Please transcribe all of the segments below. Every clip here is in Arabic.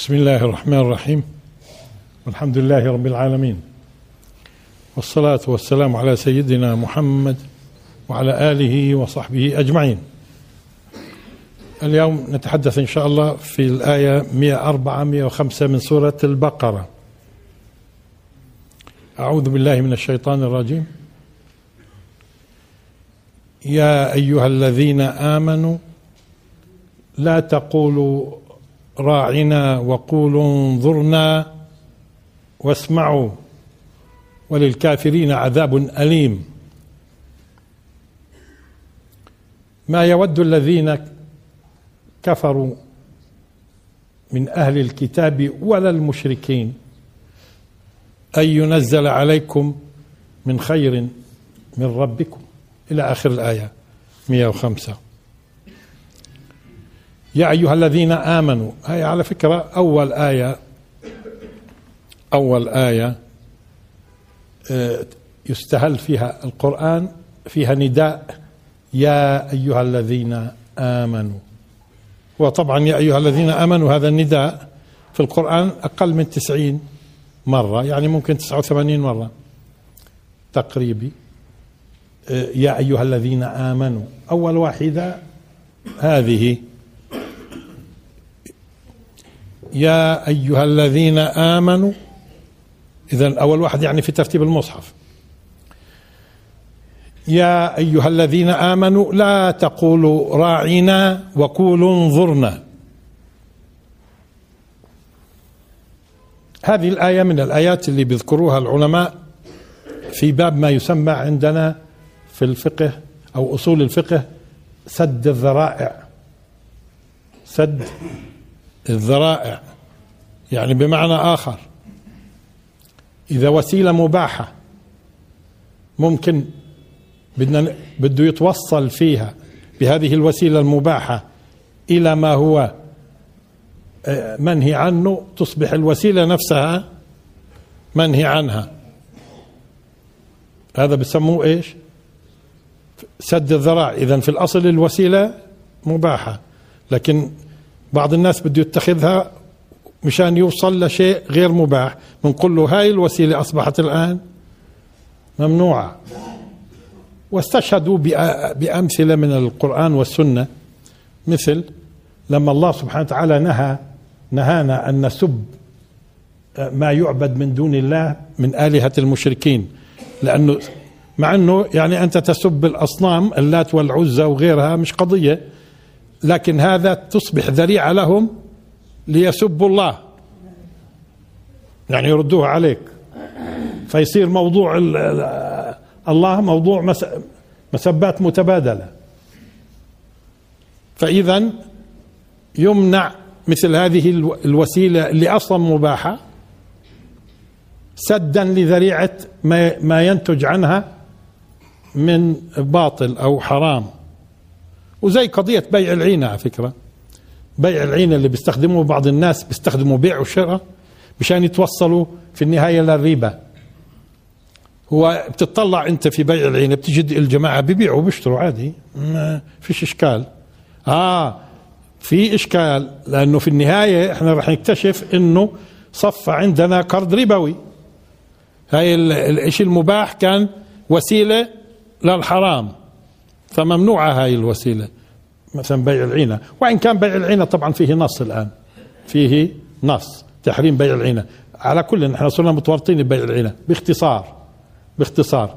بسم الله الرحمن الرحيم والحمد لله رب العالمين والصلاة والسلام على سيدنا محمد وعلى آله وصحبه أجمعين اليوم نتحدث إن شاء الله في الآية 104 105 من سورة البقرة أعوذ بالله من الشيطان الرجيم يا أيها الذين آمنوا لا تقولوا راعنا وقولوا انظرنا واسمعوا وللكافرين عذاب أليم. ما يود الذين كفروا من أهل الكتاب ولا المشركين أن ينزل عليكم من خير من ربكم. إلى آخر الآية 105 يا أيها الذين آمنوا. هي على فكرة أول آية أول آية يستهل فيها القرآن فيها نداء يا أيها الذين آمنوا. وطبعا يا أيها الذين آمنوا هذا النداء في القرآن أقل من تسعين مرة يعني ممكن تسعة وثمانين مرة. تقريبي. يا أيها الذين آمنوا. أول واحدة هذه. يا أيها الذين آمنوا. إذا أول واحد يعني في ترتيب المصحف. يا أيها الذين آمنوا لا تقولوا راعنا وقولوا انظرنا. هذه الآية من الآيات اللي بيذكروها العلماء في باب ما يسمى عندنا في الفقه أو أصول الفقه سد الذرائع. سد الذرائع يعني بمعنى آخر. إذا وسيلة مباحة ممكن بدنا بده يتوصل فيها بهذه الوسيلة المباحة إلى ما هو منهي عنه تصبح الوسيلة نفسها منهي عنها. هذا بسموه إيش؟ سد الذراع إذا في الأصل الوسيلة مباحة لكن بعض الناس بده يتخذها مشان يوصل لشيء غير مباح. بنقول له هاي الوسيلة أصبحت الآن ممنوعة. واستشهدوا بأمثلة من القرآن والسنة. مثل لما الله سبحانه وتعالى نهى نهانا أن نسب ما يعبد من دون الله من آلهة المشركين. لأنه مع أنه يعني أنت تسب الأصنام اللات والعزى وغيرها مش قضية. لكن هذا تصبح ذريعة لهم ليسبوا الله. يعني يردوها عليك. فيصير موضوع الله موضوع مسبات متبادلة. فإذا يمنع مثل هذه الوسيلة اللي أصلا مباحة سدا لذريعة ما ينتج عنها من باطل أو حرام. وزي قضية بيع العينة على فكرة. بيع العينة اللي بيستخدموه بعض الناس بيستخدموا بيع وشراء مشان يتوصلوا في النهاية للربا. هو بتطلع انت في بيع العينة بتجد الجماعة بيبيعوا وبيشتروا عادي ما فيش إشكال. آه في إشكال لأنه في النهاية إحنا رح نكتشف إنه صف عندنا قرض ربوي. هاي الشيء المباح كان وسيلة للحرام. فممنوعة هاي الوسيلة مثلا بيع العينة. وإن كان بيع العينة طبعا فيه نص الآن فيه نص تحريم بيع العينة. على كل نحن صرنا متورطين ببيع العينة باختصار باختصار.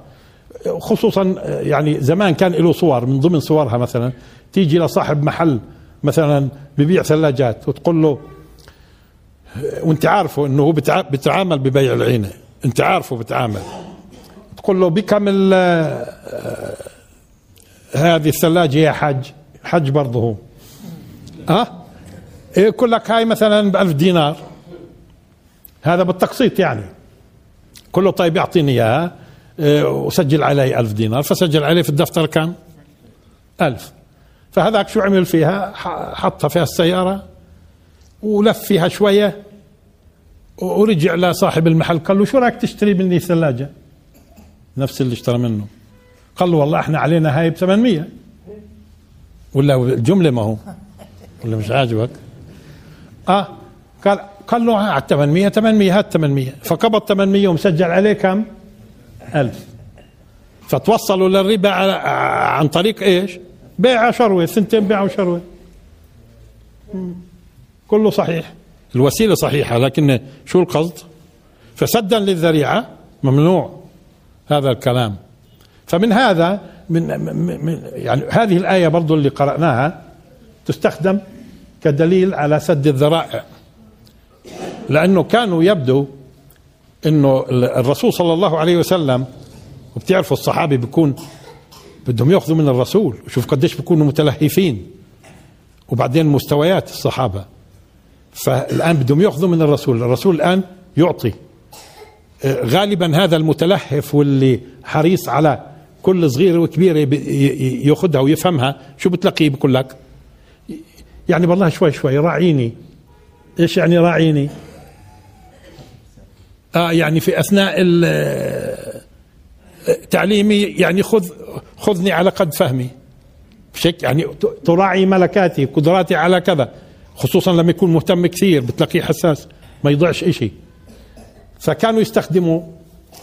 خصوصا يعني زمان كان له صور من ضمن صورها مثلا تيجي لصاحب محل مثلا ببيع ثلاجات وتقول له وأنت عارفه إنه هو بتعامل ببيع العينة. أنت عارفه بتعامل. تقول له بكم هذه الثلاجة يا حج. حج برضه هو. ها؟ إيه يقول لك هاي مثلا ب 1000 دينار. هذا بالتقسيط يعني. كله طيب يعطيني إياها. آه، وسجل علي ألف دينار. فسجل عليه في الدفتر كم؟ ألف. فهذاك شو عمل فيها؟ حطها فيها السيارة ولف فيها شوية ورجع لصاحب المحل. قال له شو رأيك تشتري مني ثلاجة نفس اللي اشترى منه. قال له والله إحنا علينا هاي ب 800 ولا الجملة ما هو ولا مش عاجبك آه قال قال له على 800 800 هات 800 فقبض 800 ومسجل عليه كم؟ 1000 فتوصلوا للربا عن طريق إيش؟ بيع شروة ثنتين بيع وشروه مم. كله صحيح الوسيلة صحيحة لكن شو القصد؟ فسدا للذريعة ممنوع هذا الكلام فمن هذا من, من يعني هذه الآية برضو اللي قرأناها تستخدم كدليل على سد الذرائع. لأنه كانوا يبدو إنه الرسول صلى الله عليه وسلم وبتعرفوا الصحابه بيكون بدهم يأخذوا من الرسول وشوف قديش بيكونوا متلهفين. وبعدين مستويات الصحابة. فالآن بدهم يأخذوا من الرسول الرسول الآن يعطي. آه، غالبا هذا المتلهف واللي حريص على كل ي- ي- ياخذها ويفهمها. شو بتلاقيه بقول لك؟ يعني والله شوي شوي راعيني. إيش يعني راعيني؟ آه يعني في أثناء تعليمي يعني خذ خذني على قد فهمي. بشك يعني تراعي ملكاتي قدراتي على كذا. خصوصا لما يكون مهتم كثير بتلاقيه حساس ما يضيعش إشي. فكانوا يستخدموا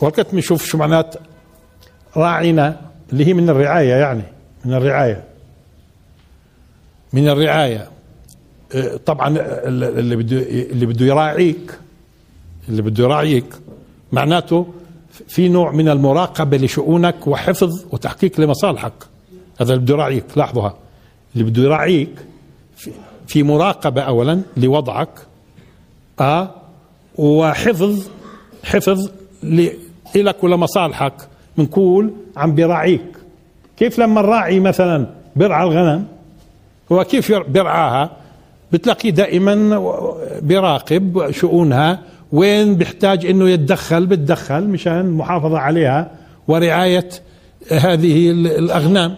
وقت بنشوف شو معنات راعينا اللي هي من الرعاية يعني من الرعاية. من الرعاية. آه، طبعا اللي بده اللي بده يراعيك اللي بده يراعيك معناته في نوع من المراقبة لشؤونك وحفظ وتحقيق لمصالحك. هذا اللي بده يراعيك لاحظها اللي بده يراعيك في- مراقبة أولا لوضعك آه وحفظ حفظ ل- إلك ولمصالحك بنقول عم بيراعيك. كيف لما الراعي مثلا بيرعى الغنم؟ هو كيف ير- بيرعاها بتلاقيه دائما بيراقب شؤونها. وين بيحتاج إنه يتدخل؟ بتدخل مشان المحافظة عليها ورعاية هذه ال- الأغنام.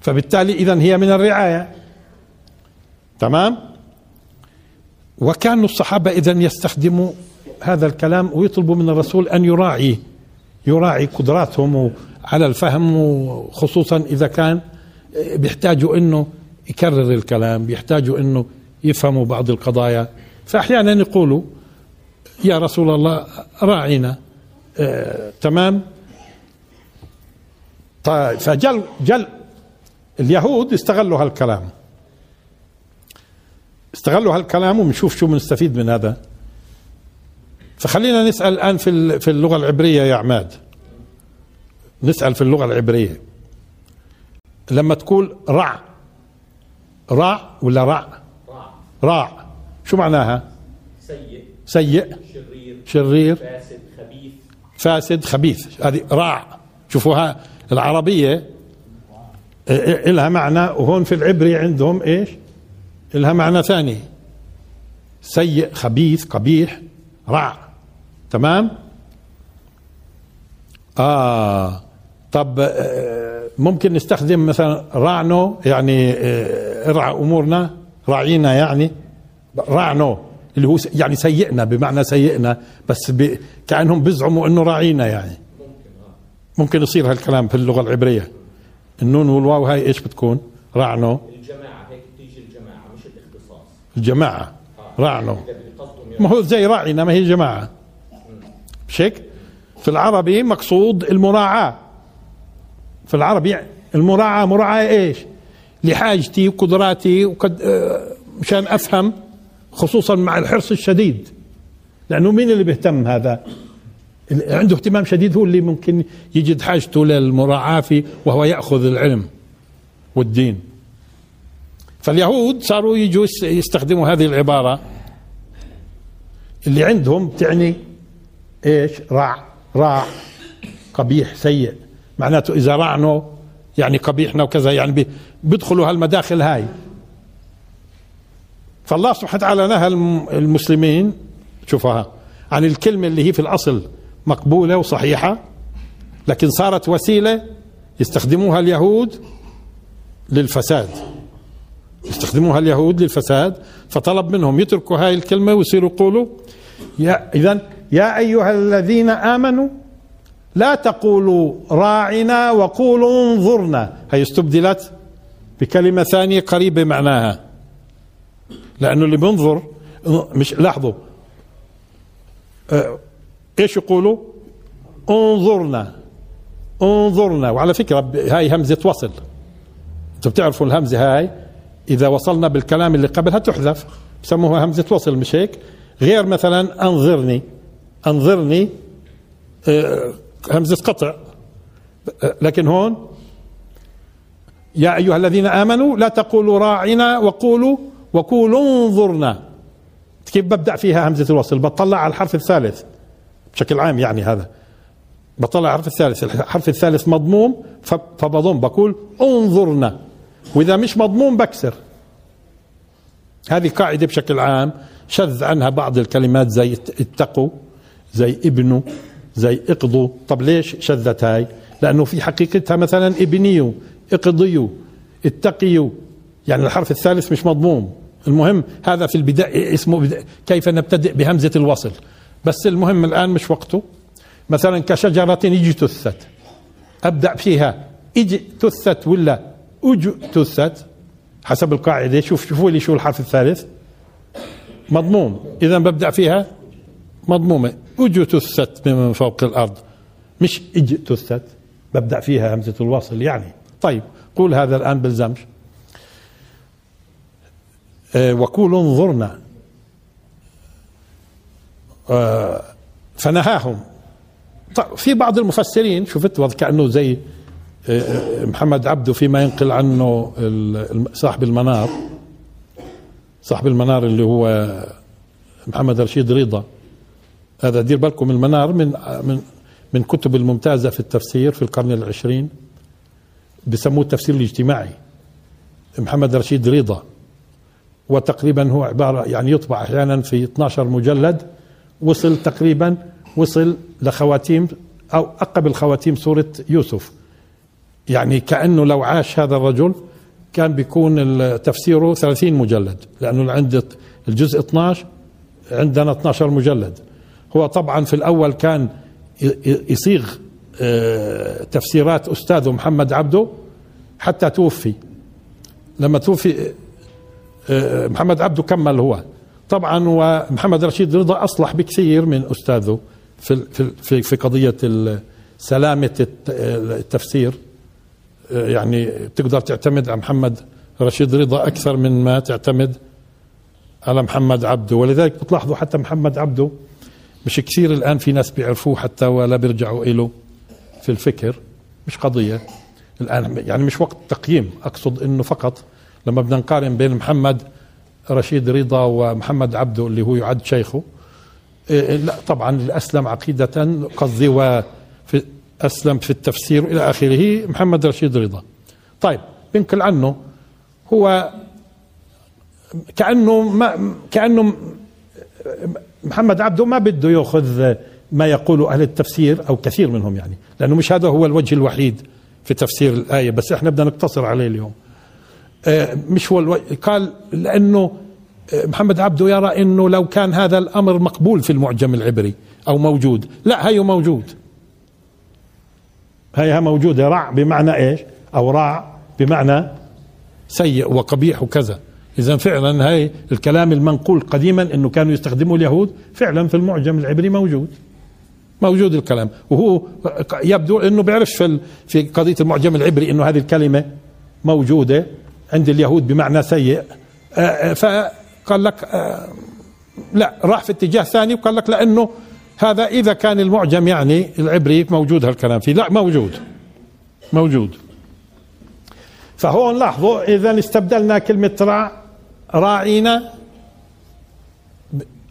فبالتالي إذا هي من الرعاية. تمام؟ وكانوا الصحابة إذا يستخدموا هذا الكلام ويطلبوا من الرسول أن يراعي يراعي قدراتهم على الفهم وخصوصا إذا كان بيحتاجوا أنه يكرر الكلام بيحتاجوا أنه يفهموا بعض القضايا. فأحيانا يقولوا يا رسول الله راعينا. آه تمام. طيب فجل جل اليهود استغلوا هالكلام. استغلوا هالكلام وبنشوف شو بنستفيد من هذا. فخلينا نسأل الآن في في اللغة العبرية يا عماد. نسأل في اللغة العبرية. لما تقول رع رع ولا رع راع. شو معناها؟ سيء. سيء. شرير. شرير. فاسد خبيث. فاسد خبيث. هذه راع. شوفوها العربية. إيه- إلها معنى وهون في العبري عندهم إيش؟ إلها معنى ثاني. سيء خبيث قبيح رع تمام؟ آه طب آه، ممكن نستخدم مثلا رعنو يعني آه، ارعى أمورنا راعينا يعني رعنو اللي هو يعني سيئنا بمعنى سيئنا بس ب... كأنهم بيزعموا إنه راعينا يعني. ممكن يصير هالكلام في اللغة العبرية. النون والواو هاي إيش بتكون؟ رعنو. الجماعة هيك بتيجي الجماعة مش الاختصاص. الجماعة. رعنو. إذا بقصدهم ما هو زي راعينا ما هي جماعة. مش هيك في العربي مقصود المراعاة. في العربي المراعاة مراعاة إيش؟ لحاجتي وقدراتي وقد آه، مشان أفهم خصوصا مع الحرص الشديد. لأنه مين اللي بيهتم هذا؟ عنده اهتمام شديد هو اللي ممكن يجد حاجته للمراعاة في وهو يأخذ العلم والدين. فاليهود صاروا يجوا يس- يستخدموا هذه العبارة. اللي عندهم تعني إيش؟ راع. راع. قبيح سيء. معناته إذا رعنوا يعني قبيحنا وكذا يعني بي- بيدخلوا هالمداخل هاي. فالله سبحانه وتعالى نهى الم- المسلمين شوفها عن الكلمة اللي هي في الأصل مقبولة وصحيحة لكن صارت وسيلة يستخدموها اليهود للفساد. يستخدموها اليهود للفساد فطلب منهم يتركوا هاي الكلمة ويصيروا يقولوا يا إذا يا أيها الذين آمنوا لا تقولوا راعنا وقولوا انظرنا. هي استبدلت بكلمة ثانية قريبة معناها. لأنه اللي بينظر مش لاحظوا. أه إيش يقولوا؟ انظرنا. انظرنا. وعلى فكرة هاي همزة وصل. أنتم بتعرفوا الهمزة هاي؟ إذا وصلنا بالكلام اللي قبلها تحذف. بسموها همزة وصل مش هيك؟ غير مثلا أنظرني. أنظرني آه همزة قطع. لكن هون يا أيها الذين آمنوا لا تقولوا راعنا وقولوا وقولوا انظرنا. كيف ببدأ فيها همزة الوصل؟ بطلع على الحرف الثالث. بشكل عام يعني هذا. بطلع على الحرف الثالث. الحرف الثالث مضموم فبضم بقول انظرنا. وإذا مش مضموم بكسر. هذه قاعدة بشكل عام شذ عنها بعض الكلمات زي اتقوا. زي ابنوا زي اقضوا طب ليش شذت هاي؟ لأنه في حقيقتها مثلا ابنيوا اقضيوا اتقيوا يعني الحرف الثالث مش مضموم. المهم هذا في البداية اسمه بداية كيف نبتدئ بهمزة الوصل. بس المهم الآن مش وقته. مثلا كشجرة اجتثت أبدأ فيها. اجتثت ولا اجتثت حسب القاعدة. شوف شوفوا لي شو الحرف الثالث. مضموم. إذا ببدأ فيها. مضمومة. اجتثت من فوق الأرض. مش اجتثت ببدأ فيها همزة الوصل يعني. طيب قول هذا الآن بالزمج أه وقولوا انظرنا. أه فنهاهم. طيب في بعض المفسرين شفت؟ كأنه زي أه محمد عبده فيما ينقل عنه صاحب المنار. صاحب المنار اللي هو محمد رشيد رضا. هذا دير بالكم المنار من من من كتب الممتازة في التفسير في القرن العشرين بسموه التفسير الاجتماعي. محمد رشيد رضا. وتقريبا هو عبارة يعني يطبع أحيانا في 12 مجلد. وصل تقريبا وصل لخواتيم أو أقبل خواتيم سورة يوسف. يعني كأنه لو عاش هذا الرجل كان بيكون تفسيره 30 مجلد لأنه عند الجزء 12 عندنا 12 مجلد. هو طبعا في الأول كان يصيغ تفسيرات أستاذه محمد عبده حتى توفي. لما توفي محمد عبده كمل هو. طبعا ومحمد رشيد رضا أصلح بكثير من أستاذه في في في قضية سلامة التفسير. يعني تقدر تعتمد على محمد رشيد رضا أكثر من ما تعتمد على محمد عبده. ولذلك بتلاحظوا حتى محمد عبده مش كثير الآن في ناس بيعرفوه حتى ولا بيرجعوا إله في الفكر مش قضية. الآن يعني مش وقت تقييم أقصد أنه فقط لما بدنا نقارن بين محمد رشيد رضا ومحمد عبده اللي هو يعد شيخه إيه لا طبعا الأسلم عقيدة قصدي وفي أسلم في التفسير إلى آخره محمد رشيد رضا. طيب بنقل عنه. هو كأنه ما كأنه محمد عبده ما بده ياخذ ما يقوله أهل التفسير أو كثير منهم يعني لأنه مش هذا هو الوجه الوحيد في تفسير الآية بس إحنا بدنا نقتصر عليه اليوم. مش هو الوجه قال لأنه محمد عبده يرى إنه لو كان هذا الأمر مقبول في المعجم العبري أو موجود لا هي موجود. هي موجودة رع بمعنى إيش؟ أو راع بمعنى سيء وقبيح وكذا. اذا فعلا هاي الكلام المنقول قديما إنه كانوا يستخدموا اليهود فعلا في المعجم العبري موجود. موجود الكلام. وهو يبدو إنه بيعرفش في في قضية المعجم العبري إنه هذه الكلمة موجودة عند اليهود بمعنى سيء. فقال لك لا راح في اتجاه ثاني وقال لك لأنه هذا إذا كان المعجم يعني العبري موجود هالكلام فيه. لا موجود. موجود. فهون لاحظوا اذا استبدلنا كلمة راع راعينا.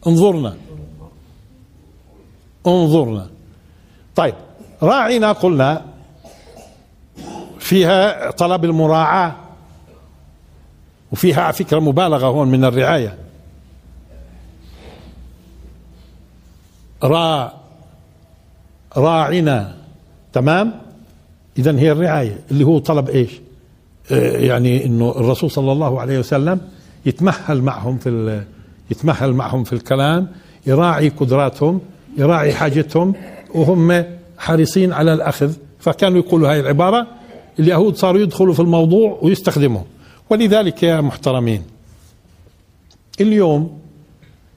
انظرنا. انظرنا. طيب راعينا قلنا فيها طلب المراعاة وفيها على فكرة مبالغة هون من الرعاية. را راعنا تمام؟ اذا هي الرعاية. اللي هو طلب إيش؟ آه، يعني إنه الرسول صلى الله عليه وسلم يتمهل معهم في يتمهل معهم في الكلام يراعي قدراتهم يراعي حاجتهم وهم حريصين على الأخذ. فكانوا يقولوا هاي العبارة اليهود صاروا يدخلوا في الموضوع ويستخدموا ولذلك يا محترمين اليوم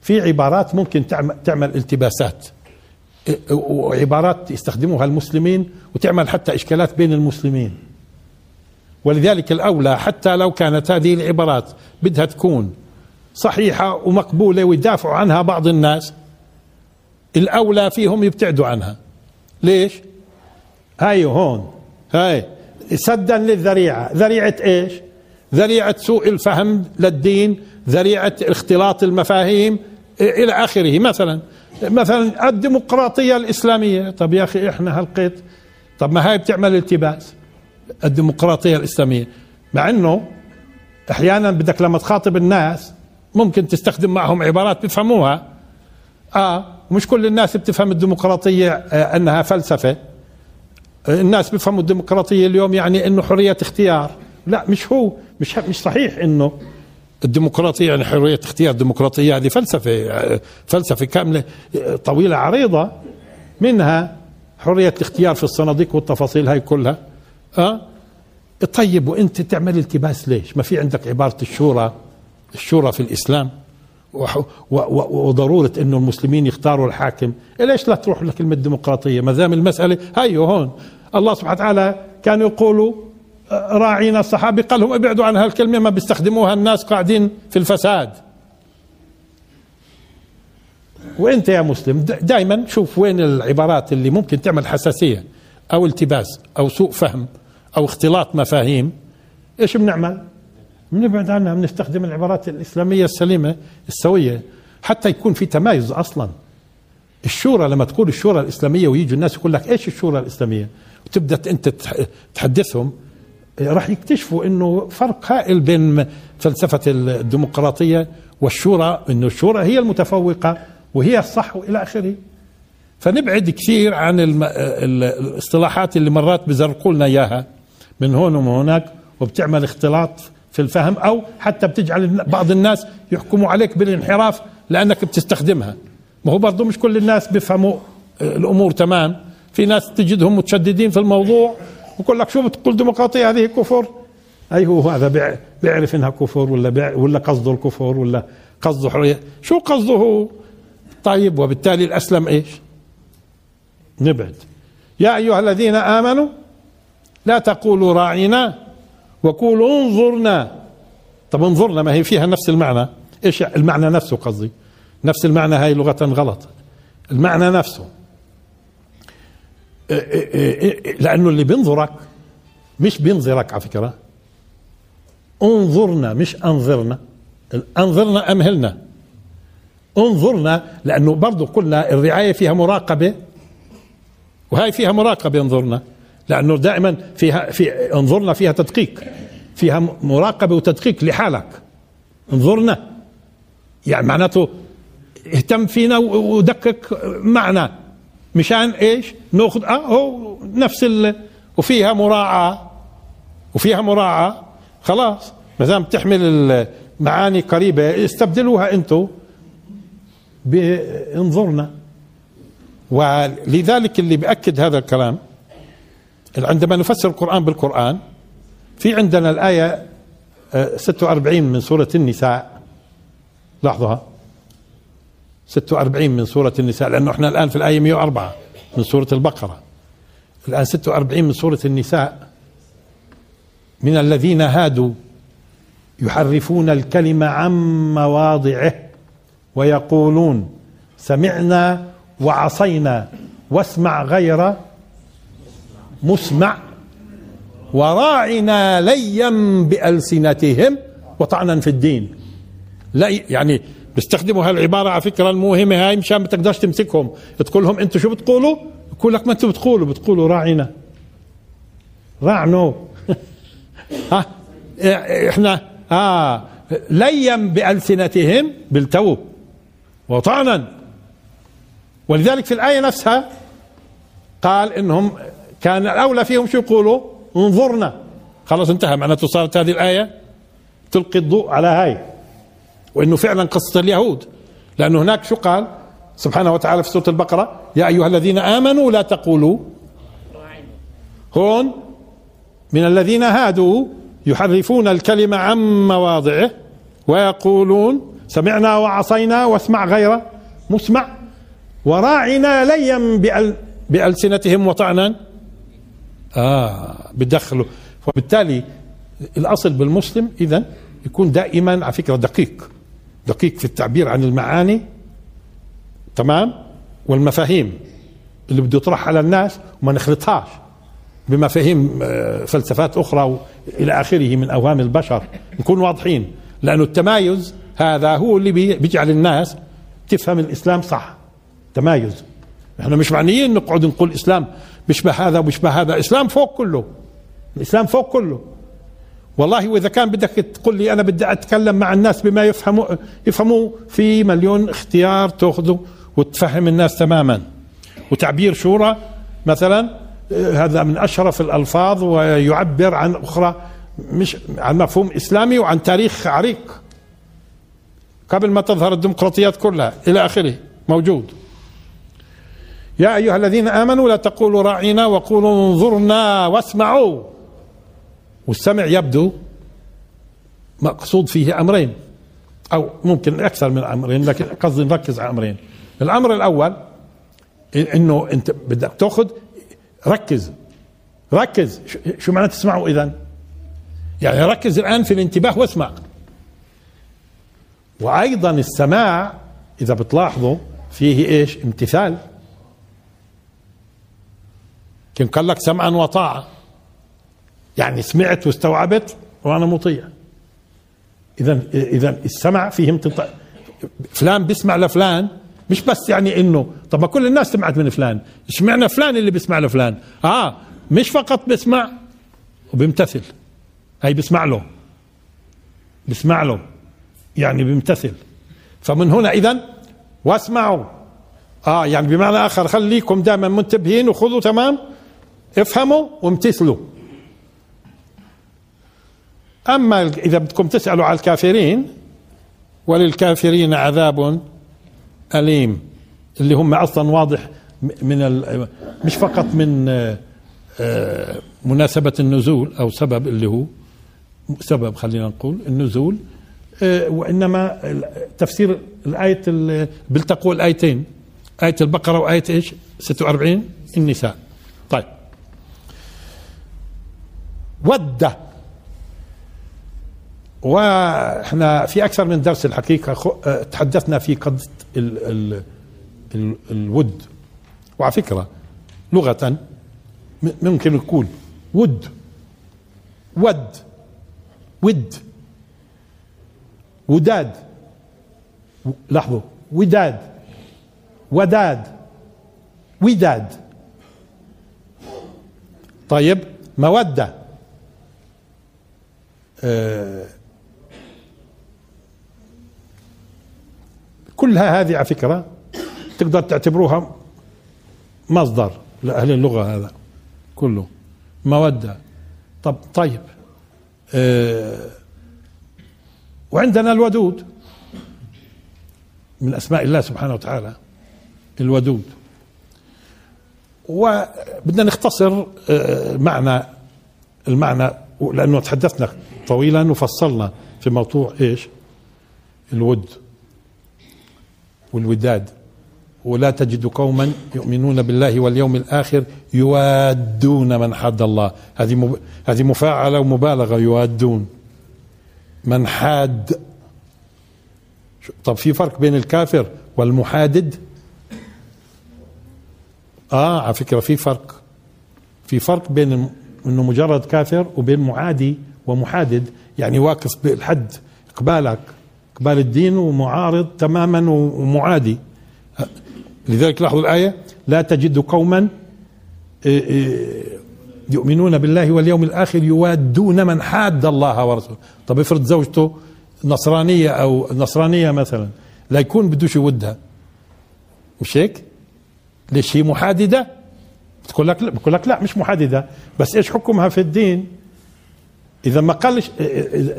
في عبارات ممكن تعمل, تعمل التباسات. وعبارات يستخدموها المسلمين وتعمل حتى إشكالات بين المسلمين. ولذلك الأولى حتى لو كانت هذه العبارات بدها تكون صحيحة ومقبولة ويدافعوا عنها بعض الناس الأولى فيهم يبتعدوا عنها. ليش؟ هاي هون هاي سدا للذريعة. ذريعة إيش؟ ذريعة سوء الفهم للدين ذريعة اختلاط المفاهيم إلى آخره. مثلا مثلا الديمقراطية الإسلامية. طب يا أخي إحنا هالقيت طب ما هاي بتعمل التباس. الديمقراطية الإسلامية. مع إنه أحيانا بدك لما تخاطب الناس ممكن تستخدم معهم عبارات بيفهموها آه مش كل الناس بتفهم الديمقراطية آه إنها فلسفة. آه الناس بيفهموا الديمقراطية اليوم يعني إنه حرية اختيار. لا مش هو مش مش صحيح إنه الديمقراطية يعني حرية اختيار. الديمقراطية هذه فلسفة آه، فلسفة كاملة آه، طويلة عريضة. منها حرية الاختيار في الصناديق والتفاصيل هاي كلها. آه طيب وانت تعمل التباس ليش؟ ما في عندك عبارة الشورى الشورى في الإسلام وح- و- و- وضرورة إنه المسلمين يختاروا الحاكم، ليش لا تروح لكلمه ديمقراطيه؟ ما دام المسألة هاي هون الله سبحانه وتعالى كانوا يقولوا آه، راعينا الصحابة قال لهم ابعدوا عن هالكلمة ما بيستخدموها الناس قاعدين في الفساد. وانت يا مسلم دائما شوف وين العبارات اللي ممكن تعمل حساسية أو التباس أو سوء فهم أو اختلاط مفاهيم إيش بنعمل؟ بنبعد عنها بنستخدم العبارات الإسلامية السليمة السوية حتى يكون في تمايز أصلا الشورى لما تقول الشورى الإسلامية ويجوا الناس يقول لك إيش الشورى الإسلامية؟ وتبدأ أنت تح- تحدثهم راح يكتشفوا إنه فرق هائل بين فلسفة الديمقراطية والشورى إنه الشورى هي المتفوقة وهي الصح وإلى آخره فنبعد كثير عن. ال- الاصطلاحات اللي مرات بزرقوا لنا إياها من هون ومن هناك وبتعمل اختلاط في الفهم أو حتى بتجعل بعض الناس يحكموا عليك بالانحراف لأنك بتستخدمها. ما هو برضه مش كل الناس بيفهموا آه، الأمور تمام. في ناس تجدهم متشددين في الموضوع ويقول لك شو بتقول ديمقراطية؟ هذه كفر. أي هو هذا بيع- بيعرف إنها كفر ولا ولا قصده الكفر ولا قصده حرية. شو قصده هو؟ طيب وبالتالي الأسلم إيش؟ نبعد. يا أيها الذين آمنوا لا تقولوا راعنا وقولوا انظرنا. طب انظرنا ما هي فيها نفس المعنى. إيش المعنى نفسه قصدي؟ نفس المعنى هاي لغة غلط. المعنى نفسه. إيه إيه إيه لأنه اللي بينظرك مش بينظرك على فكرة. انظرنا مش أنظرنا. انظرنا امهلنا انظرنا لأنه برضه قلنا الرعاية فيها مراقبة. وهي فيها مراقبة انظرنا. لأنه دائما فيها في انظرنا فيها تدقيق. فيها مراقبة وتدقيق لحالك. انظرنا. يعني معناته اهتم فينا ودقق معنا. مشان إيش؟ ناخذ آه هو نفس ال وفيها مراعاة. وفيها مراعاة. خلاص. ما دام تحمل المعاني قريبة استبدلوها أنتم بانظرنا. ولذلك اللي بأكد هذا الكلام عندما نفسر القرآن بالقرآن في عندنا الآية آه، 46 من سورة النساء. لاحظها 46 من سورة النساء لأنه إحنا الآن في الآية 104 من سورة البقرة. الآن 46 من سورة النساء. من الذين هادوا يحرفون الكلمة عن مواضعه ويقولون سمعنا وعصينا واسمع غير مسمع وراعنا ليا بألسنتهم وطعنا في الدين. لا يعني بيستخدموا هالعبارة على فكرة الموهمة هاي مشان ما تقدرش تمسكهم. تقول لهم أنتم شو بتقولوا؟ يقول لك ما أنتم بتقولوا بتقولوا راعنا. راعنوا ها؟ إحنا آه. ليا بألسنتهم بالتو وطعنا. ولذلك في الآية نفسها قال إنهم كان الأولى فيهم شو يقولوا؟ انظرنا. خلاص انتهى معناته صارت هذه الآية تلقي الضوء على هاي. وإنه فعلا قصة اليهود. لأنه هناك شو قال؟ سبحانه وتعالى في سورة البقرة يا أيها الذين آمنوا لا تقولوا. هون من الذين هادوا يحرفون الكلمة عن مواضعه ويقولون سمعنا وعصينا واسمع غير مسمع. وراعنا ليا بأل بألسنتهم وطعنا. آه بدخلوا وبالتالي الأصل بالمسلم إذا يكون دائما على فكرة دقيق. دقيق في التعبير عن المعاني تمام؟ والمفاهيم اللي بده يطرح على الناس وما نخلطهاش بمفاهيم آه، فلسفات أخرى إلى آخره من أوهام البشر. نكون واضحين. لأنه التمايز هذا هو اللي بي- بيجعل الناس تفهم الإسلام صح. تمايز. إحنا مش معنيين نقعد نقول الاسلام بيشبه هذا وبيشبه هذا. الاسلام فوق كله. الإسلام فوق كله. والله وإذا كان بدك تقول لي أنا بدي أتكلم مع الناس بما يفهموا يفهموا في مليون اختيار تأخذه وتفهم الناس تماما. وتعبير شورى مثلا آه، هذا من أشرف الألفاظ ويعبر عن أخرى مش عن مفهوم إسلامي وعن تاريخ عريق. قبل ما تظهر الديمقراطيات كلها إلى آخره. موجود. يا أيها الذين آمنوا لا تقولوا راعينا وقولوا انظرنا واسمعوا. والسمع يبدو مقصود فيه أمرين أو ممكن أكثر من أمرين لكن قصدي نركز على أمرين. الأمر الأول إنه أنت بدك تأخذ ركز ركز. شو- معنى تسمعوا إذا؟ يعني ركز الآن في الانتباه واسمع. وأيضا السماع إذا بتلاحظوا فيه إيش؟ امتثال. كان قال لك سمعا وطاعه يعني سمعت واستوعبت وأنا مطيع. اذا اذا السمع فيه امتطاع فلان بيسمع لفلان مش بس يعني إنه طب ما كل الناس سمعت من فلان. اشمعنى فلان اللي بيسمع لفلان. آه مش فقط بيسمع وبيمتثل. هي بيسمع له. بيسمع له. يعني بيمتثل. فمن هنا اذا واسمعوا. آه يعني بمعنى آخر خليكم دائما منتبهين وخذوا تمام. افهموا وامتثلوا. أما إذا بدكم تسألوا على الكافرين وللكافرين عذاب أليم اللي هم أصلا واضح من مش فقط من آه، آه، مناسبة النزول أو سبب اللي هو سبب خلينا نقول النزول آه، وإنما ال- تفسير الآية ال- بيلتقوا الايتين آية البقرة وآية إيش؟ 46 النساء طيب ود وإحنا في أكثر من درس الحقيقة آه، تحدثنا في قضية ال ال ال الود. وعلى فكرة لغة ممكن نقول ود. ود. ود. وداد. لاحظوا وداد. وداد. وداد. طيب مودة. كلها هذه على فكرة تقدر تعتبروها مصدر لأهل اللغة هذا كله مودة طب طيب آه، وعندنا الودود. من أسماء الله سبحانه وتعالى الودود. وبدنا نختصر آه، معنى المعنى لأنه تحدثنا طويلا وفصلنا في موضوع إيش؟ الود والوداد. ولا تجد قوما يؤمنون بالله واليوم الآخر يوادون من حاد الله. هذه مب... هذه مفاعلة ومبالغة. يوادون من حاد. طب في فرق بين الكافر والمحادد؟ آه على فكرة في فرق. في فرق بين إنه مجرد كافر وبين معادي ومحادد يعني واقف بالحد قبالك قبال الدين ومعارض تماما ومعادي. لذلك لاحظوا الآية لا تجد قوما إيه، إيه، يؤمنون بالله واليوم الآخر يوادون من حاد الله ورسوله. طب افرض زوجته نصرانية أو نصرانية مثلا لا يكون بدوش يودها. مش هيك؟ ليش هي محاددة؟ بتقول لك لا بقول لك لا مش محاددة. بس إيش حكمها في الدين؟ إذا ما قالش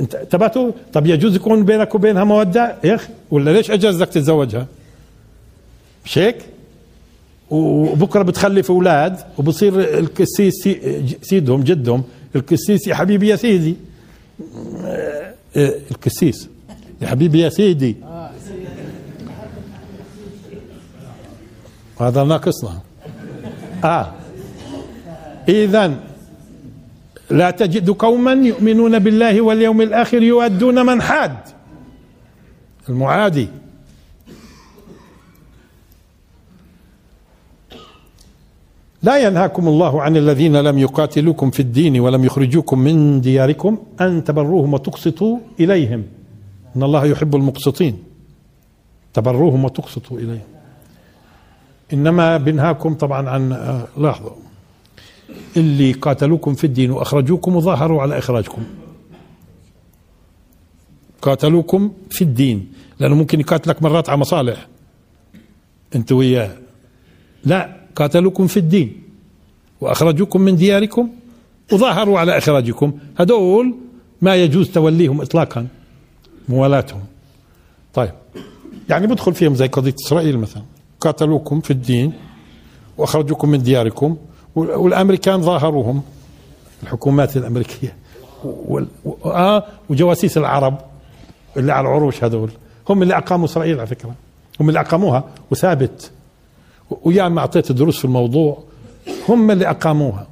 انتبهتوا طب يجوز يكون بينك وبينها مودة؟ يا أخي ولا ليش أجازك تتزوجها؟ مش هيك وبكرة بتخلف أولاد وبصير الكسيس سي- سيدهم جدهم الكسيس يا حبيبي يا سيدي. الكسيس. يا حبيبي يا سيدي. هذا ناقصنا. آه. اذا لا تجد قوما يؤمنون بالله واليوم الآخر يؤدون من حاد. المعادي. لا ينهاكم الله عن الذين لم يقاتلوكم في الدين ولم يخرجوكم من دياركم أن تبروهم وتقسطوا إليهم. إن الله يحب المقسطين. تبروهم وتقسطوا إليهم. إنما بنهاكم طبعا عن آه، لاحظوا اللي قاتلوكم في الدين وأخرجوكم وظاهروا على إخراجكم. قاتلوكم في الدين لأنه ممكن يقاتلك مرات على مصالح. أنت وياه. لا قاتلوكم في الدين وأخرجوكم من دياركم وظاهروا على إخراجكم. هدول ما يجوز توليهم اطلاقا موالاتهم طيب يعني بدخل فيهم زي قضية إسرائيل مثلا. قاتلوكم في الدين وأخرجوكم من دياركم والأمريكان ظاهروهم الحكومات الأمريكية آه وجواسيس العرب اللي على العروش هذول. هم اللي أقاموا إسرائيل على فكرة. هم اللي أقاموها وثابت. ويا ما أعطيت دروس في الموضوع هم اللي أقاموها.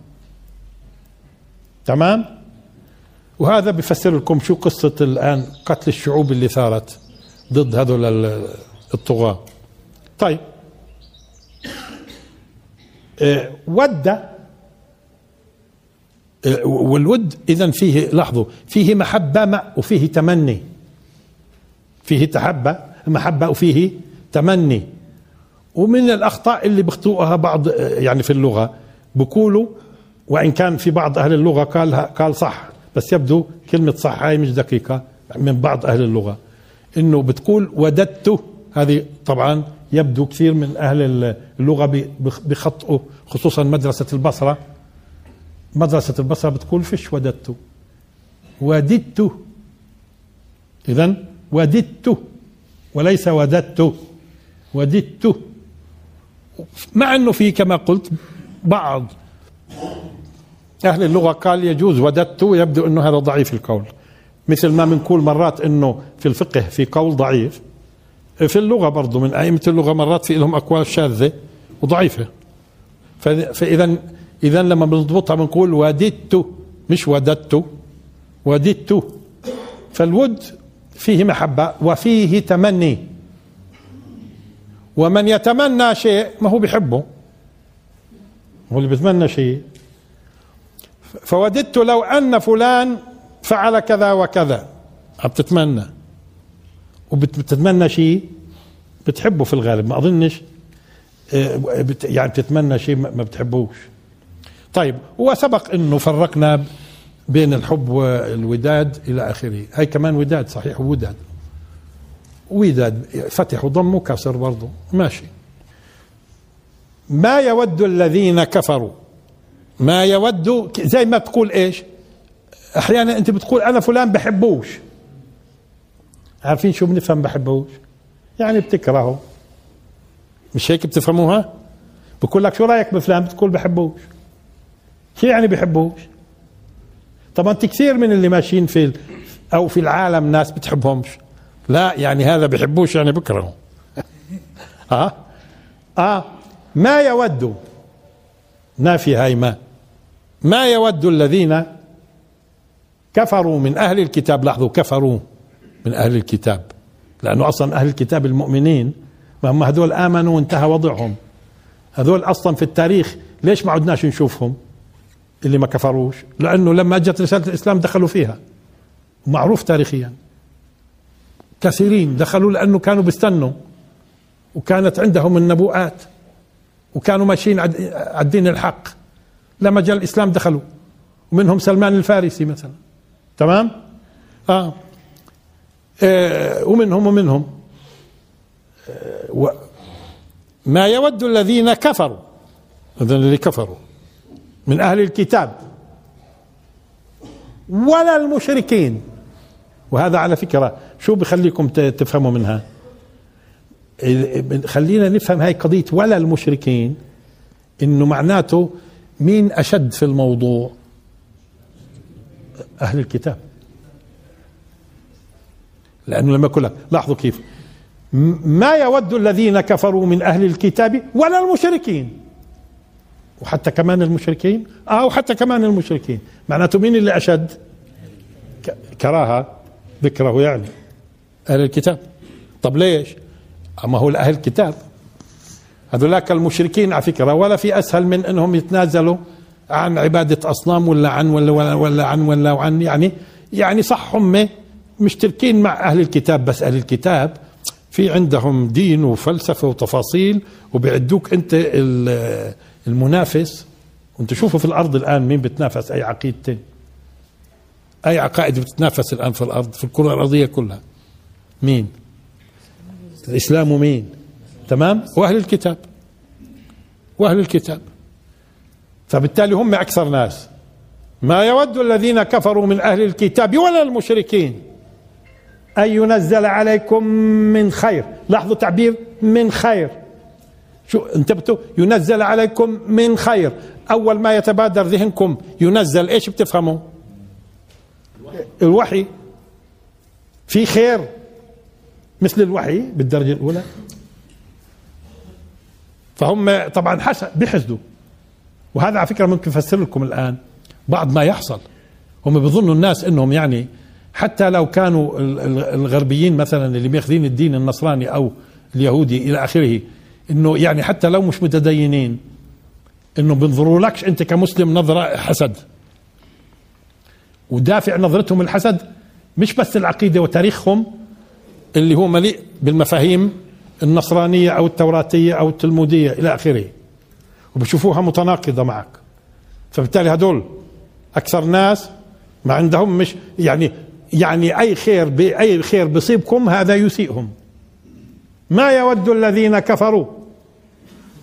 تمام؟ وهذا بيفسر لكم شو قصة الآن قتل الشعوب اللي ثارت ضد هذول ال- الطغاة. طيب. ود. آه، والود إذا فيه لاحظوا فيه محبة مع- وفيه تمني. فيه تحبة محبة وفيه تمني. ومن الأخطاء اللي بيخطئوها بعض يعني في اللغة بقولوا وإن كان في بعض أهل اللغة قالها قال صح بس يبدو كلمة صح هاي مش دقيقة من بعض أهل اللغة إنه بتقول وددت. هذه طبعا يبدو كثير من أهل اللغة بي- بخ- بخطئوا خصوصا مدرسة البصرة. مدرسة البصرة بتقول فيش وددت وددت اذا وددت وليس وددت وددت مع إنه في كما قلت بعض أهل اللغة قال يجوز وددت يبدو إنه هذا ضعيف القول. مثل ما بنقول مرات إنه في الفقه في قول ضعيف. في اللغة برضه من أئمة اللغة مرات في لهم أقوال شاذة وضعيفة. ف- فاذا إذا لما بنضبطها بنقول وددت مش وددت وددت. فالود فيه محبة وفيه تمني. ومن يتمنى شيء ما هو بيحبه. هو اللي بيتمنى شيء. فوددت لو أن فلان فعل كذا وكذا. عم تتمنى. وبتتمنى شيء بتحبه في الغالب. ما أظنش آه، يعني بتتمنى شيء ما بتحبوش. طيب وسبق إنه فرقنا بين الحب والوداد إلى آخره. هاي كمان وداد صحيح وداد. وداد فتح وضم وكسر برضه. ماشي. ما يود الذين كفروا؟ ما يود زي ما تقول إيش؟ أحيانا أنت بتقول أنا فلان بحبوش. عارفين شو بنفهم بحبوش يعني بتكرهه. مش هيك بتفهموها؟ بقول لك شو رأيك بفلان؟ بتقول بحبوش. شو يعني بحبوش؟ طبعا أنت كثير من اللي ماشيين في أو في العالم ناس بتحبهمش. لا يعني هذا بحبوش يعني بكرهه. آه؟ آه. ما يود نافي هاي ما ما يود الذين كفروا من أهل الكتاب لاحظوا كفروا. من أهل الكتاب. لأنه أصلا أهل الكتاب المؤمنين ما هم هذول آمنوا وانتهى وضعهم. هذول أصلا في التاريخ ليش ما عدناش نشوفهم اللي ما كفروش؟ لأنه لما أجت رسالة الإسلام دخلوا فيها. معروف تاريخيا. كثيرين دخلوا لأنه كانوا بيستنوا. وكانت عندهم النبوءات. وكانوا ماشيين على الدين الحق. لما جاء الإسلام دخلوا. ومنهم سلمان الفارسي مثلا. تمام؟ آه, ومنهم ومنهم. آه ما يود الذين كفروا إذن اللي كفروا من أهل الكتاب ولا المشركين. وهذا على فكرة شو بخليكم تفهموا منها؟ خلينا نفهم هاي قضية ولا المشركين إنه معناته مين أشد في الموضوع؟ أهل الكتاب. لأنه لما يقول لك. لاحظوا كيف. ما يود الذين كفروا من أهل الكتاب ولا المشركين. وحتى كمان المشركين. آه وحتى كمان المشركين. معناته مين اللي أشد؟ كراهة ذكره يعني. أهل الكتاب. طب ليش؟ أما هو أهل الكتاب. هذولاك المشركين على فكرة ولا في أسهل من إنهم يتنازلوا عن عبادة أصنام ولا عن ولا ولا, ولا عن ولا عن يعني يعني صح هم مشتركين مع أهل الكتاب بس أهل الكتاب في عندهم دين وفلسفة وتفاصيل وبيعدوك ال- المنافس. وأنت شوفوا في الأرض الآن مين بتنافس أي عقيدتين أي عقائد بتتنافس الآن في الأرض في الكرة الأرضية كلها. مين؟ الإسلام ومين؟ تمام؟ وأهل الكتاب. وأهل الكتاب. فبالتالي هم أكثر ناس. ما يود الذين كفروا من أهل الكتاب ولا المشركين. أن ينزل عليكم من خير. لاحظوا تعبير من خير. شو انتبهتوا؟ ينزل عليكم من خير. أول ما يتبادر ذهنكم ينزل إيش بتفهموا؟ الوحي. في خير مثل الوحي بالدرجة الأولى. فهم طبعا حسن بيحسدوا وهذا على فكرة ممكن افسر لكم الآن بعض ما يحصل. هم بيظنوا الناس إنهم يعني حتى لو كانوا ال- ال- الغربيين مثلا اللي بياخذين الدين النصراني أو اليهودي إلى آخره إنه يعني حتى لو مش متدينين إنه بينظروا لكش أنت كمسلم نظرة حسد. ودافع نظرتهم الحسد مش بس العقيدة وتاريخهم اللي هو مليء بالمفاهيم النصرانية أو التوراتية أو التلمودية إلى آخره. وبشوفوها متناقضة معك. فبالتالي هدول أكثر ناس ما عندهم مش يعني يعني أي خير باي خير بصيبكم هذا يسيئهم. ما يود الذين كفروا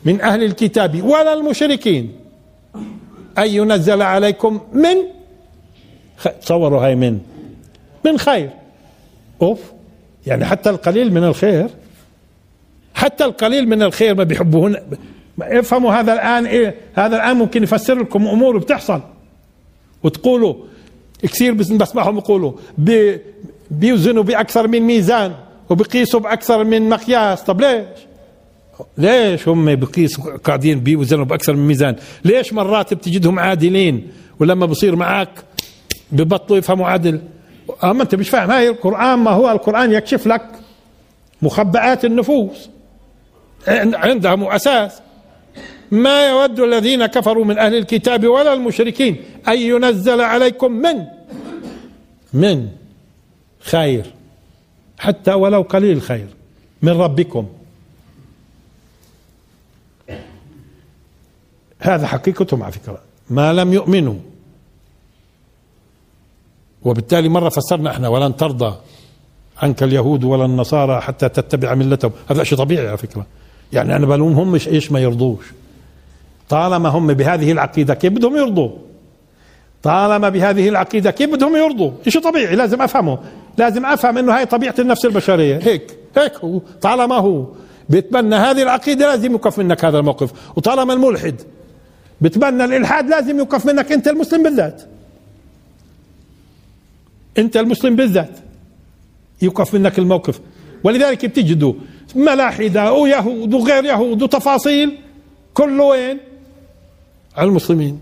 من أهل الكتاب ولا المشركين أن ينزل عليكم من؟ تصوروا هاي من؟ من خير. أوف. يعني حتى القليل من الخير. حتى القليل من الخير ما بيحبوهن. افهموا هذا الآن إيه؟ هذا الآن ممكن يفسر لكم أمور بتحصل. وتقولوا كثير بس- بسمعهم يقولوا بي بيوزنوا بأكثر من ميزان وبقيسوا بأكثر من مقياس. طب ليش؟ ليش هم بقيسوا قاعدين بيوزنوا بأكثر من ميزان؟ ليش مرات بتجدهم عادلين ولما بصير معك ببطلوا يفهموا عدل أما أنت مش فاهم. هاي القرآن ما هو؟ القرآن يكشف لك مخبئات النفوس. عن- عندهم أساس. ما يود الذين كفروا من أهل الكتاب ولا المشركين أن ينزل عليكم من؟ من؟ خير. حتى ولو قليل خير. من ربكم. هذا حقيقتهم على فكرة. ما لم يؤمنوا. وبالتالي مرة فسرنا إحنا ولن ترضى عنك اليهود ولا النصارى حتى تتبع ملتهم. هذا شيء طبيعي على فكرة. يعني أنا بلومهم مش إيش ما يرضوش. طالما هم بهذه العقيدة كيف بدهم يرضوا؟ طالما بهذه العقيدة كيف بدهم يرضوا؟ شيء طبيعي لازم أفهمه. لازم أفهم أنه هاي طبيعة النفس البشرية. هيك هيك هو. طالما هو بيتبنى هذه العقيدة لازم يوقف منك هذا الموقف. وطالما الملحد بتبنى الإلحاد لازم يوقف منك أنت المسلم بالذات. أنت المسلم بالذات يوقف منك الموقف. ولذلك بتجدوا ملاحدة ويهود وغير يهود وتفاصيل. كله وين؟ على المسلمين.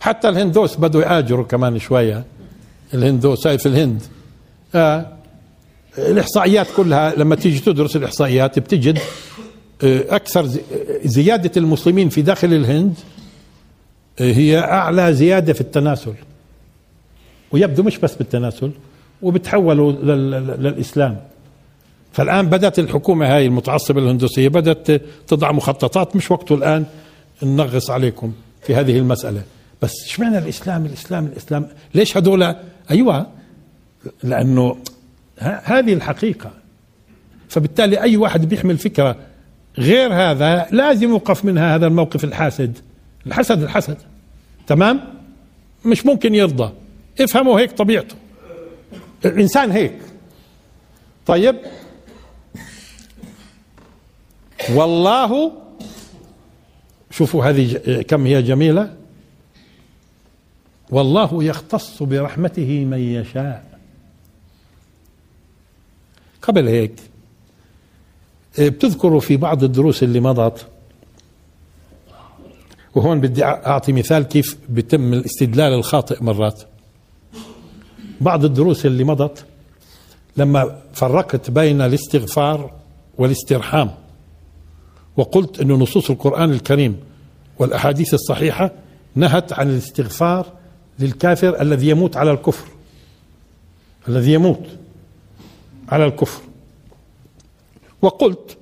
حتى الهندوس بدوا يهاجروا كمان شوية. الهندوس هاي في الهند؟ آه الإحصائيات كلها لما تيجي تدرس الإحصائيات بتجد آه أكثر زي- زيادة المسلمين في داخل الهند آه هي أعلى زيادة في التناسل. ويبدو مش بس بالتناسل وبتحولوا لل- لل- للإسلام. فالآن بدأت الحكومة هاي المتعصبة الهندوسية بدأت تضع مخططات مش وقته الآن. ننغص عليكم في هذه المسألة. بس اشمعنى الإسلام الإسلام الإسلام؟ ليش هذول أيوة لأنه هذه الحقيقة. فبالتالي أي واحد بيحمل فكرة غير هذا لازم يوقف منها هذا الموقف الحاسد. الحسد الحسد. تمام؟ مش ممكن يرضى. افهموا هيك طبيعته. الإنسان هيك. طيب؟ والله شوفوا هذه كم هي جميلة. والله يختص برحمته من يشاء. قبل هيك إيه، بتذكروا في بعض الدروس اللي مضت؟ وهون بدي أعطي مثال كيف بيتم الاستدلال الخاطئ مرات. بعض الدروس اللي مضت لما فرقت بين الاستغفار والاسترحام وقلت أن نصوص القرآن الكريم والأحاديث الصحيحة نهت عن الاستغفار للكافر الذي يموت على الكفر. الذي يموت على الكفر. وقلت